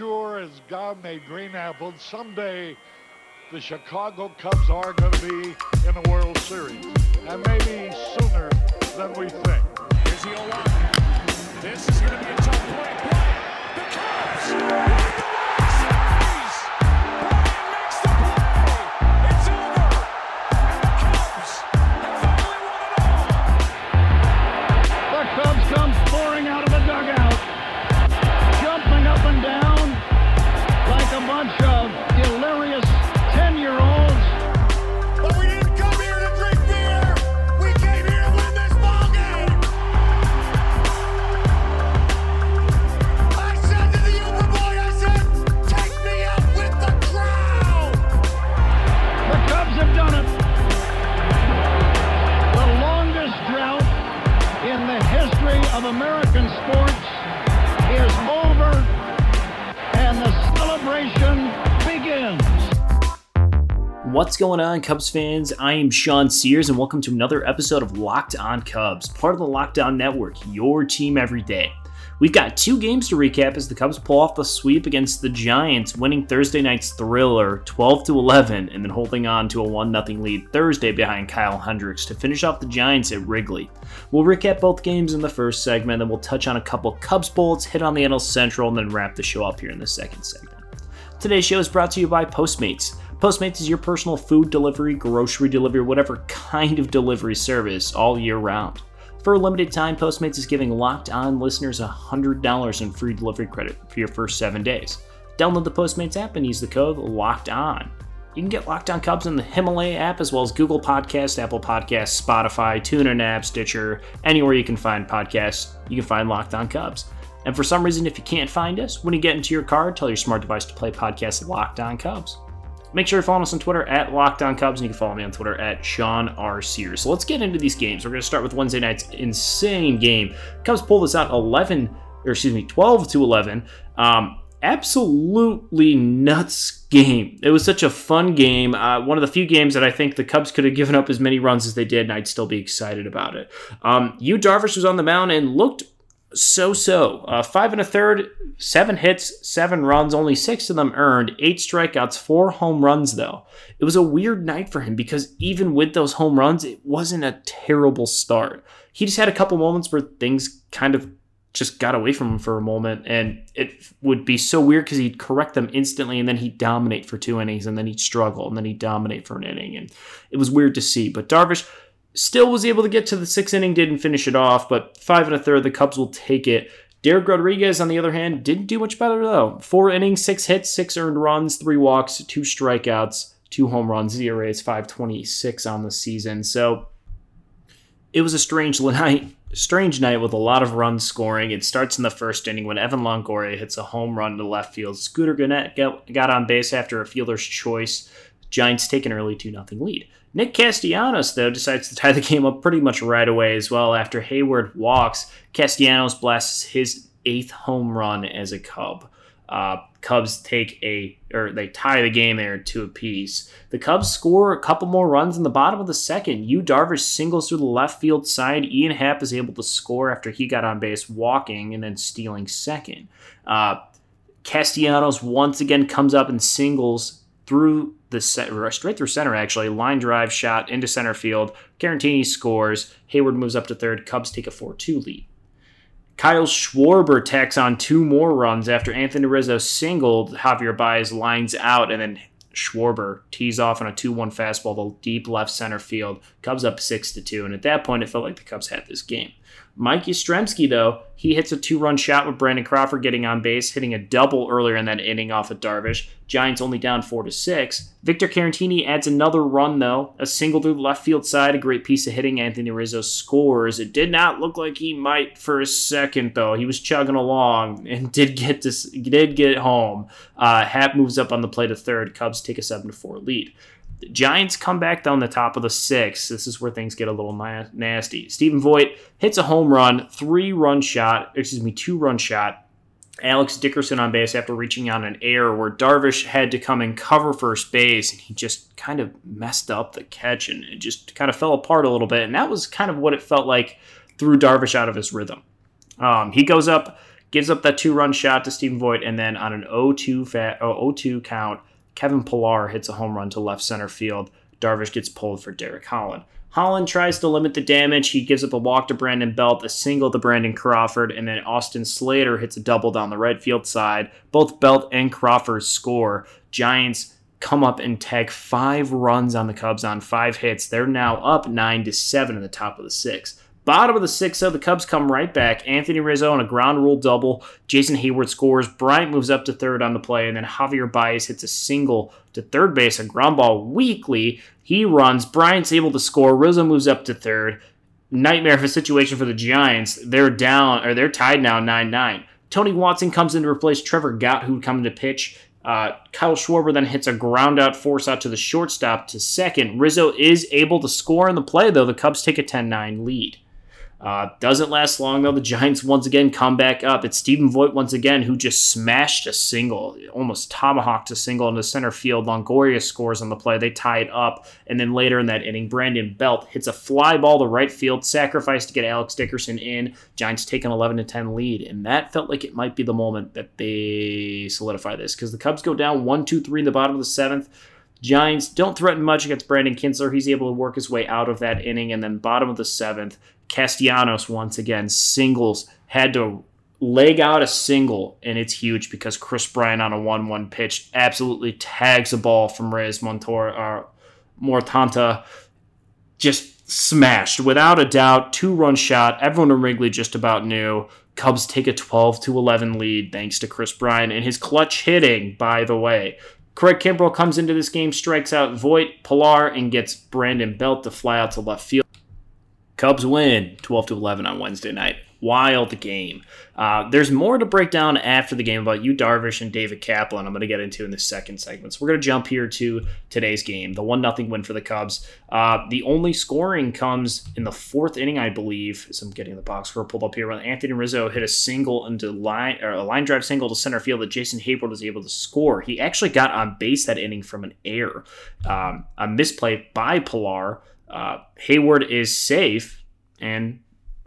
sure as God made green apples, someday the Chicago Cubs are going to be in the World Series, and maybe sooner than we think. Here's the 0 This is going to be going on, Cubs fans? I am Sean Sears, and welcome to another episode of Locked On Cubs, part of the Locked On Network, your team every day. We've got two games to recap as the Cubs pull off the sweep against the Giants, winning Thursday night's thriller 12 to 11, and then holding on to a 1 0 lead Thursday behind Kyle Hendricks to finish off the Giants at Wrigley. We'll recap both games in the first segment, then we'll touch on a couple Cubs bullets, hit on the NL Central, and then wrap the show up here in the second segment. Today's show is brought to you by Postmates. Postmates is your personal food delivery, grocery delivery, whatever kind of delivery service all year round. For a limited time, Postmates is giving locked on listeners $100 in free delivery credit for your first seven days. Download the Postmates app and use the code LOCKED ON. You can get Locked On Cubs in the Himalaya app as well as Google Podcasts, Apple Podcasts, Spotify, TuneIn app, Stitcher, anywhere you can find podcasts, you can find Locked On Cubs. And for some reason, if you can't find us, when you get into your car, tell your smart device to play podcast Locked On Cubs. Make sure you follow us on Twitter at Locked On Cubs, and you can follow me on Twitter at Sean R. Sears. So let's get into these games. We're going to start with Wednesday night's insane game. Cubs pull this out 11, or excuse me, 12 to 11. Um, absolutely nuts game. It was such a fun game. Uh, one of the few games that I think the Cubs could have given up as many runs as they did, and I'd still be excited about it. Um, Yu Darvish was on the mound and looked so so. Uh, five and a third, seven hits, seven runs, only six of them earned, eight strikeouts, four home runs, though. It was a weird night for him because even with those home runs, it wasn't a terrible start. He just had a couple moments where things kind of just got away from him for a moment, and it would be so weird because he'd correct them instantly and then he'd dominate for two innings and then he'd struggle and then he'd dominate for an inning. And it was weird to see. But Darvish still was able to get to the sixth inning, didn't finish it off, but five and a third, the Cubs will take it. Dereck Rodriguez, on the other hand, didn't do much better though. Four innings, six hits, six earned runs, three walks, two strikeouts, two home runs. ERA is 526 on the season. So it was a strange night. Strange night with a lot of runs scoring. It starts in the first inning when Evan Longoria hits a home run to left field. Scooter Gennett got on base after a fielder's choice. Giants take an early 2 0 lead. Nick Castellanos, though, decides to tie the game up pretty much right away as well. After Heyward walks, Castellanos blasts his eighth home run as a Cub. Uh, Cubs take a, or they tie the game there to a piece. The Cubs score a couple more runs in the bottom of the second. Yu Darvish singles through the left field side. Ian Happ is able to score after he got on base walking and then stealing second. Uh, Castellanos once again comes up and singles through the straight through center actually. Line drive shot into center field. Caratini scores. Heyward moves up to third. Cubs take a 4-2 lead. Kyle Schwarber tacks on two more runs after Anthony Rizzo singled Javier Baez lines out and then Schwarber tees off on a 2-1 fastball to deep left center field. Cubs up 6 to 2 and at that point it felt like the Cubs had this game Mike Yastrzemski, though, he hits a two run shot with Brandon Crawford getting on base, hitting a double earlier in that inning off of Darvish. Giants only down 4 to 6. Victor Caratini adds another run, though, a single through the left field side, a great piece of hitting. Anthony Rizzo scores. It did not look like he might for a second, though. He was chugging along and did get to, did get home. Uh, Happ moves up on the plate of third. Cubs take a 7 to 4 lead. The Giants come back down the top of the six. This is where things get a little na- nasty. Stephen Vogt hits a home run, three run shot, excuse me, two run shot. Alex Dickerson on base after reaching on an error where Darvish had to come and cover first base, and he just kind of messed up the catch and it just kind of fell apart a little bit. And that was kind of what it felt like threw Darvish out of his rhythm. Um, he goes up, gives up that two run shot to Stephen Vogt, and then on an 0-2, fa- oh, 0-2 count, Kevin Pillar hits a home run to left center field. Darvish gets pulled for Derek Holland. Holland tries to limit the damage. He gives up a walk to Brandon Belt, a single to Brandon Crawford, and then Austin Slater hits a double down the right field side. Both Belt and Crawford score. Giants come up and tag five runs on the Cubs on five hits. They're now up nine to seven in the top of the sixth. Bottom of the sixth, so the Cubs come right back. Anthony Rizzo on a ground rule double. Jason Heyward scores. Bryant moves up to third on the play, and then Javier Baez hits a single to third base, a ground ball weakly. He runs. Bryant's able to score. Rizzo moves up to third. Nightmare of a situation for the Giants. They're down, or they're tied now 9 9. Tony Watson comes in to replace Trevor Gott, who'd come to pitch. Uh, Kyle Schwarber then hits a ground out force out to the shortstop to second. Rizzo is able to score in the play, though. The Cubs take a 10 9 lead. Uh, doesn't last long though. The Giants once again come back up. It's Stephen Vogt once again who just smashed a single, almost tomahawked a single into center field. Longoria scores on the play. They tie it up, and then later in that inning, Brandon Belt hits a fly ball to right field, sacrifice to get Alex Dickerson in. Giants take an 11 to 10 lead, and that felt like it might be the moment that they solidify this because the Cubs go down one, two, three in the bottom of the seventh. Giants don't threaten much against Brandon Kintzler. He's able to work his way out of that inning, and then bottom of the seventh. Castellanos once again singles had to leg out a single and it's huge because Kris Bryant on a 1-1 pitch absolutely tags a ball from Reyes Montor or uh, Mortanta just smashed. Without a doubt two run shot everyone in Wrigley just about knew. Cubs take a 12 to 11 lead thanks to Kris Bryant and his clutch hitting by the way. Craig Kimbrel comes into this game strikes out Vogt Pillar, and gets Brandon Belt to fly out to left field Cubs win 12 to 11 on Wednesday night. Wild game. Uh, there's more to break down after the game about Yu Darvish and David Kaplan. I'm going to get into in the second segment. So we're going to jump here to today's game, the one nothing win for the Cubs. Uh, the only scoring comes in the fourth inning, I believe. As I'm getting the box score pulled up here, when Anthony Rizzo hit a single into line or a line drive single to center field that Jason Heyward was able to score. He actually got on base that inning from an error, um, a misplay by Pillar. Uh, Heyward is safe and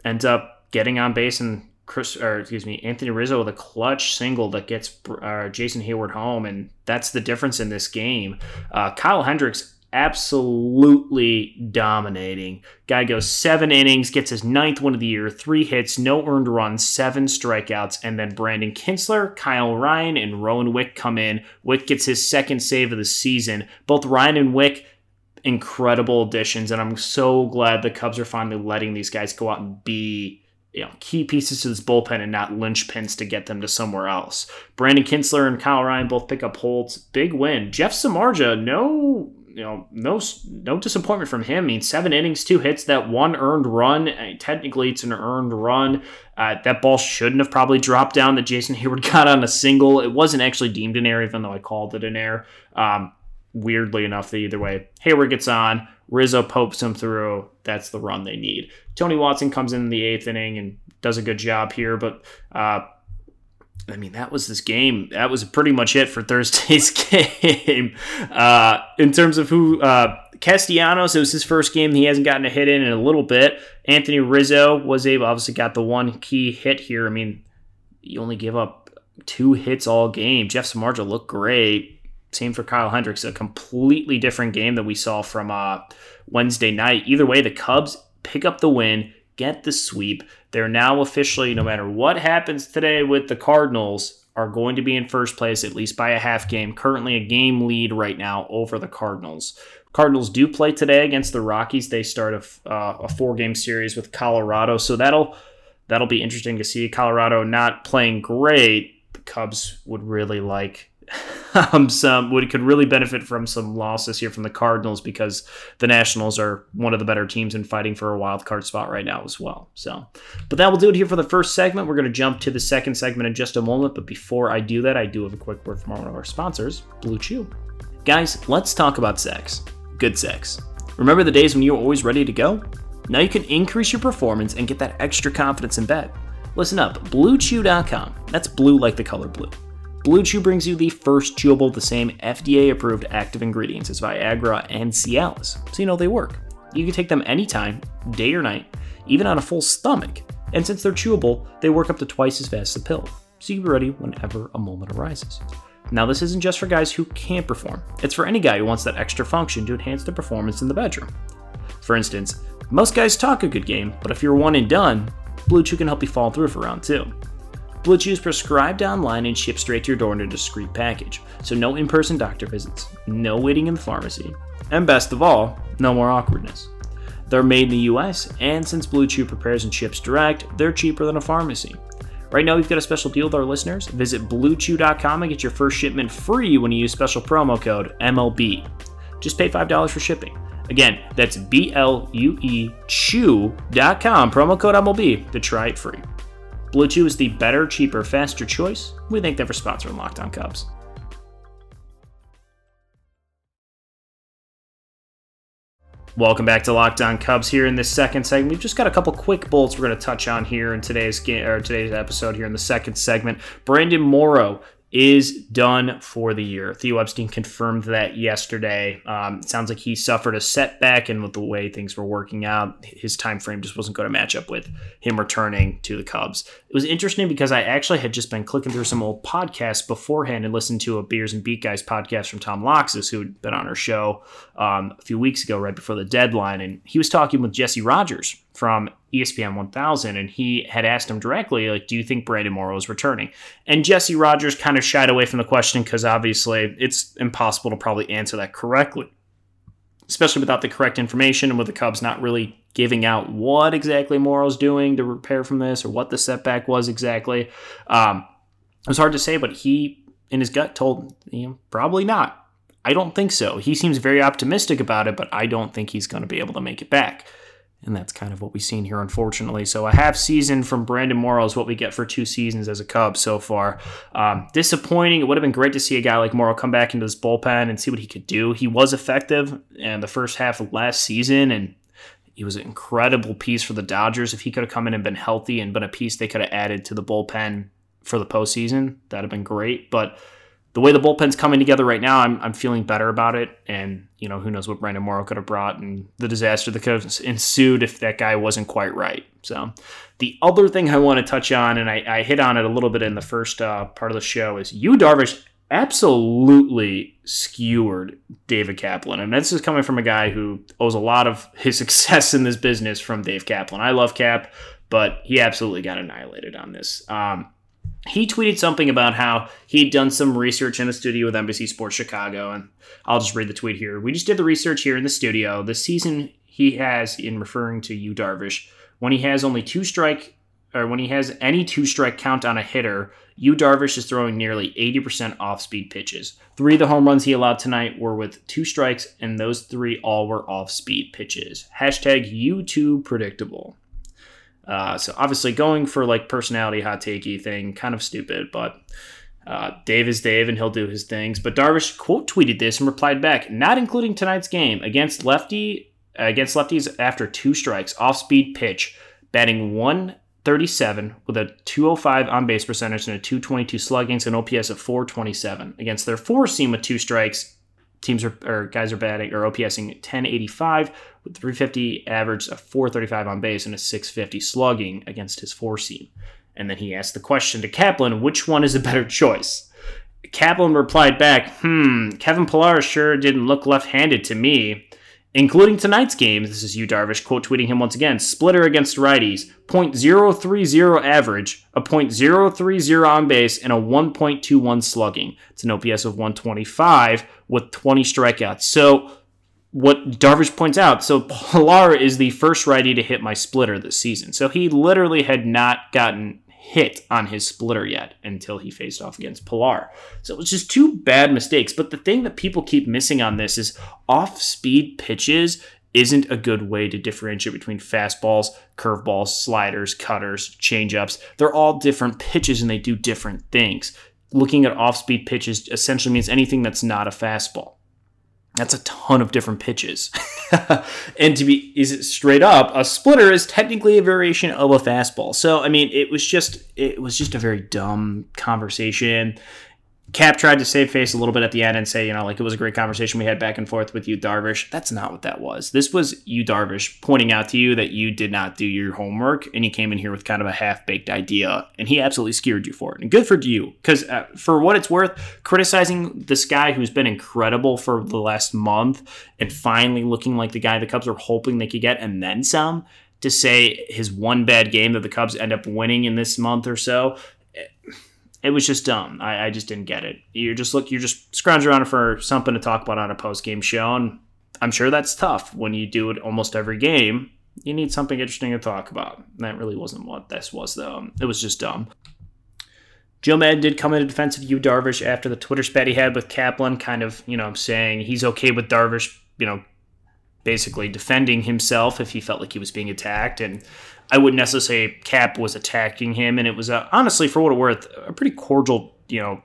ends up getting on base and Kris, or excuse me, Anthony Rizzo with a clutch single that gets uh, Jason Heyward home, and that's the difference in this game. Uh, Kyle Hendricks absolutely dominating. Guy goes seven innings, gets his ninth one of the year, three hits, no earned runs, seven strikeouts, and then Brandon Kintzler, Kyle Ryan, and Rowan Wick come in. Wick gets his second save of the season. Both Ryan and Wick incredible additions, and I'm so glad the Cubs are finally letting these guys go out and be you know key pieces to this bullpen and not linchpins to get them to somewhere else. Brandon Kintzler and Kyle Ryan both pick up holds. Big win. Jeff Samardzija, no you know, no no disappointment from him. I mean, seven innings, two hits, that one earned run. I mean, technically, it's an earned run. Uh, that ball shouldn't have probably dropped down. That Jason Heyward got on a single. It wasn't actually deemed an error, even though I called it an error. Um, weirdly enough, the either way. Heyward gets on, Rizzo pokes him through. That's the run they need. Tony Watson comes in, in the eighth inning and does a good job here, but uh, I mean, that was this game. That was pretty much it for Thursday's game. Uh, in terms of who, uh, Castellanos, it was his first game. He hasn't gotten a hit in in a little bit. Anthony Rizzo was able, obviously, got the one key hit here. I mean, you only give up two hits all game. Jeff Samardzija looked great. Same for Kyle Hendricks, a completely different game that we saw from uh, Wednesday night. Either way, the Cubs pick up the win, get the sweep. They're now officially, no matter what happens today with the Cardinals, are going to be in first place at least by a half game. Currently, a game lead right now over the Cardinals. Cardinals do play today against the Rockies. They start a, uh, a four game series with Colorado, so that'll that'll be interesting to see. Colorado not playing great. The Cubs would really like um, some would could really benefit from some losses here from the Cardinals because the Nationals are one of the better teams in fighting for a wild card spot right now as well. So, but that will do it here for the first segment. We're going to jump to the second segment in just a moment. But before I do that, I do have a quick word from one of our sponsors, Blue Chew. Guys, let's talk about sex. Good sex. Remember the days when you were always ready to go? Now you can increase your performance and get that extra confidence in bed. Listen up, BlueChew.com. That's blue like the color blue. Blue Chew brings you the first chewable the same FDA approved active ingredients as Viagra and Cialis, so you know they work. You can take them anytime, day or night, even on a full stomach. And since they're chewable, they work up to twice as fast as a pill. so you can be ready whenever a moment arises. Now, this isn't just for guys who can't perform, it's for any guy who wants that extra function to enhance their performance in the bedroom. For instance, most guys talk a good game, but if you're one and done, Blue Chew can help you follow through for round two. Blue Chew is prescribed online and shipped straight to your door in a discreet package, so no in person doctor visits, no waiting in the pharmacy, and best of all, no more awkwardness. They're made in the US, and since Blue Chew prepares and ships direct, they're cheaper than a pharmacy. Right now, we've got a special deal with our listeners. Visit bluechew.com and get your first shipment free when you use special promo code MLB. Just pay $5 for shipping. Again, that's B L U E Chew.com, promo code MLB to try it free. Blue Chew is the better, cheaper, faster choice. We thank them for sponsoring Locked On Cubs. Welcome back to Locked On Cubs. Here in this second segment, we've just got a couple quick bullets we're going to touch on here in today's game or today's episode. Here in the second segment, Brandon Morrow is done for the year. Theo Epstein confirmed that yesterday. Um, sounds like he suffered a setback, and with the way things were working out, his time frame just wasn't going to match up with him returning to the Cubs. It was interesting because I actually had just been clicking through some old podcasts beforehand and listened to a Beers and Beat Guys podcast from Tom Loxas, who had been on our show um, a few weeks ago, right before the deadline, and he was talking with Jesse Rogers from ESPN 1000, and he had asked him directly, like, "Do you think Brandon Morrow is returning?" And Jesse Rogers kind of shied away from the question because obviously it's impossible to probably answer that correctly, especially without the correct information and with the Cubs not really giving out what exactly Morrow's doing to repair from this or what the setback was exactly. Um, it was hard to say, but he, in his gut, told you know probably not. I don't think so. He seems very optimistic about it, but I don't think he's going to be able to make it back. And that's kind of what we've seen here, unfortunately. So a half season from Brandon Morrow is what we get for two seasons as a Cub so far. Um, disappointing. It would have been great to see a guy like Morrow come back into this bullpen and see what he could do. He was effective in the first half of last season, and he was an incredible piece for the Dodgers. If he could have come in and been healthy and been a piece they could have added to the bullpen for the postseason, that'd have been great. But the way the bullpen's coming together right now, I'm, I'm feeling better about it. And, you know, who knows what Brandon Morrow could have brought and the disaster that could have ensued if that guy wasn't quite right. So, the other thing I want to touch on, and I, I hit on it a little bit in the first uh, part of the show, is Yu Darvish absolutely skewered David Kaplan. And this is coming from a guy who owes a lot of his success in this business from Dave Kaplan. I love Cap, but he absolutely got annihilated on this. Um, he tweeted something about how he'd done some research in the studio with NBC Sports Chicago, and I'll just read the tweet here. We just did the research here in the studio. The season he has, in referring to Yu Darvish, when he has only two strike, or when he has any two strike count on a hitter, Yu Darvish is throwing nearly 80% off speed pitches. Three of the home runs he allowed tonight were with two strikes, and those three all were off speed pitches. Hashtag U2 predictable. Uh, so obviously going for like personality hot takey thing, kind of stupid, but uh, Dave is Dave and he'll do his things. But Darvish quote tweeted this and replied back, not including tonight's game against lefty against lefties after two strikes, off speed pitch, batting 137 with a 205 on base percentage and a 222 slugging, so an OPS of 427 against their four seam with two strikes. Teams are or guys are batting or OPSing 1085 with 350 average, a 435 on base, and a 650 slugging against his four seam. And then he asked the question to Kaplan, which one is a better choice? Kaplan replied back, hmm, Kevin Pillar sure didn't look left handed to me. Including tonight's game, this is Yu Darvish quote tweeting him once again splitter against righties, .030 average, a .030 on base, and a 1.21 slugging. It's an OPS of 125 with 20 strikeouts. So, what Darvish points out, so Pillar is the first righty to hit my splitter this season. So he literally had not gotten hit on his splitter yet until he faced off against Pillar. So it was just two bad mistakes. But the thing that people keep missing on this is off speed pitches isn't a good way to differentiate between fastballs, curveballs, sliders, cutters, changeups. They're all different pitches and they do different things. Looking at off speed pitches essentially means anything that's not a fastball. That's a ton of different pitches. and to be is it straight up, a splitter is technically a variation of a fastball. So I mean, it was just it was just a very dumb conversation. Cap tried to save face a little bit at the end and say, you know, like it was a great conversation we had back and forth with Yu Darvish. That's not what that was. This was Yu Darvish, pointing out to you that you did not do your homework and you came in here with kind of a half baked idea, and he absolutely skewered you for it. And good for you, because uh, for what it's worth, criticizing this guy who's been incredible for the last month and finally looking like the guy the Cubs are hoping they could get, and then some, to say his one bad game that the Cubs end up winning in this month or so it was just dumb. I, I just didn't get it. You're just look, you're just scrounging around for something to talk about on a post game show, and I'm sure that's tough when you do it almost every game. You need something interesting to talk about. That really wasn't what this was, though. It was just dumb. Joe Maddon did come into defense of Yu Darvish after the Twitter spat he had with Kaplan, kind of, you know, saying he's okay with Darvish, you know, basically defending himself if he felt like he was being attacked. And I wouldn't necessarily say Cap was attacking him, and it was uh, honestly, for what it worth, a pretty cordial, you know,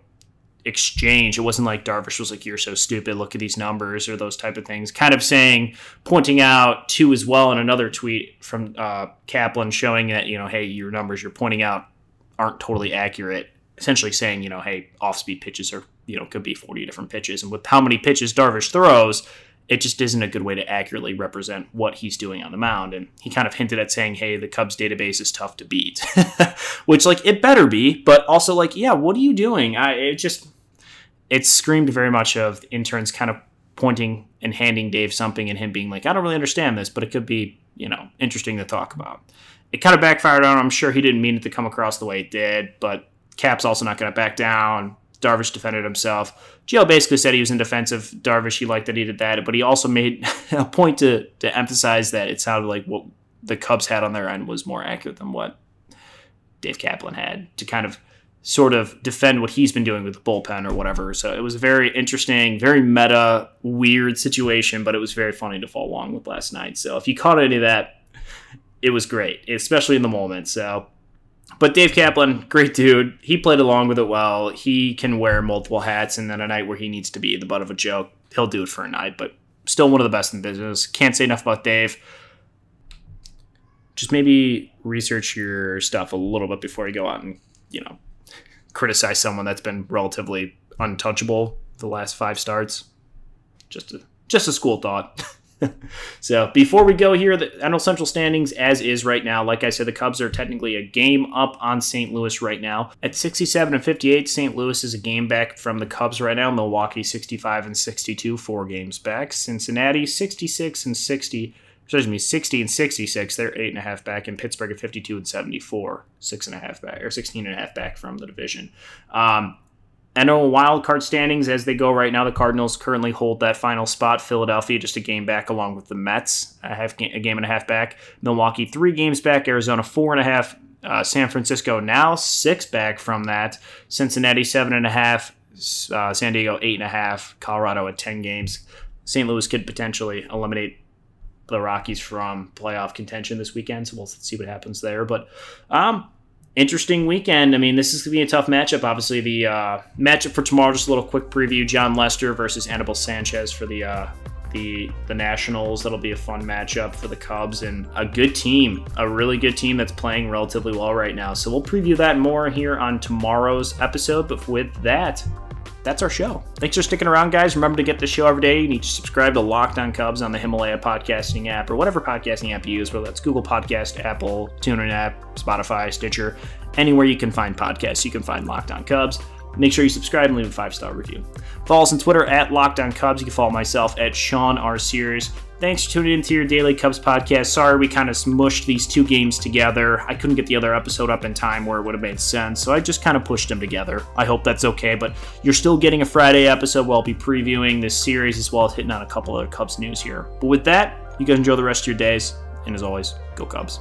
exchange. It wasn't like Darvish was like, "You're so stupid. Look at these numbers," or those type of things. Kind of saying, pointing out too as well in another tweet from uh, Kaplan, showing that you know, hey, your numbers you're pointing out aren't totally accurate. Essentially saying, you know, hey, off-speed pitches are you know could be 40 different pitches, and with how many pitches Darvish throws, it just isn't a good way to accurately represent what he's doing on the mound. And he kind of hinted at saying, hey, the Cubs database is tough to beat, which, like, it better be, but also, like, yeah, what are you doing? I, it just, it screamed very much of interns kind of pointing and handing Dave something and him being like, I don't really understand this, but it could be, you know, interesting to talk about. It kind of backfired on him. I'm sure he didn't mean it to come across the way it did, but Cap's also not going to back down. Darvish defended himself. Gio basically said he was in defense of Darvish. He liked that he did that, but he also made a point to to emphasize that it sounded like what the Cubs had on their end was more accurate than what Dave Kaplan had to kind of sort of defend what he's been doing with the bullpen or whatever. So it was a very interesting, very meta, weird situation, but it was very funny to follow along with last night. So if you caught any of that, it was great, especially in the moment. So but Dave Kaplan, great dude. He played along with it well. He can wear multiple hats, and then a night where he needs to be the butt of a joke, he'll do it for a night. But still one of the best in business. Can't say enough about Dave. Just maybe research your stuff a little bit before you go out and, you know, criticize someone that's been relatively untouchable the last five starts. Just a just a school thought. so before we go here, the NL Central standings as is right now. Like I said, the Cubs are technically a game up on St. Louis right now at 67 and 58. St. Louis is a game back from the Cubs right now. Milwaukee 65 and 62, four games back. Cincinnati 66 and 60. Excuse me, 60 and 66. They're eight and a half back, and Pittsburgh at 52 and 74, six and a half back or 16 and a half back from the division. Um, NL wildcard standings as they go right now. The Cardinals currently hold that final spot. Philadelphia just a game back, along with the Mets, a, half game, a game and a half back. Milwaukee three games back. Arizona four and a half. Uh, San Francisco now six back from that. Cincinnati seven and a half. Uh, San Diego eight and a half. Colorado at ten games. St. Louis could potentially eliminate the Rockies from playoff contention this weekend, so we'll see what happens there. But um, interesting weekend. I mean, this is going to be a tough matchup. Obviously, the uh, matchup for tomorrow, just a little quick preview: Jon Lester versus Anibal Sanchez for the uh, the the Nationals. That'll be a fun matchup for the Cubs and a good team, a really good team that's playing relatively well right now. So we'll preview that more here on tomorrow's episode. But with that, that's our show. Thanks for sticking around, guys. Remember to get the show every day. You need to subscribe to Locked On Cubs on the Himalaya podcasting app or whatever podcasting app you use, whether that's Google Podcast, Apple, TuneIn app, Spotify, Stitcher, anywhere you can find podcasts, you can find Locked On Cubs. Make sure you subscribe and leave a five star review. Follow us on Twitter at Locked On Cubs. You can follow myself at Sean R. Sears. Thanks for tuning into your daily Cubs podcast. Sorry we kind of smushed these two games together. I couldn't get the other episode up in time where it would have made sense, so I just kind of pushed them together. I hope that's okay, but you're still getting a Friday episode where I'll be previewing this series as well as hitting on a couple of Cubs news here. But with that, you guys enjoy the rest of your days, and as always, go Cubs.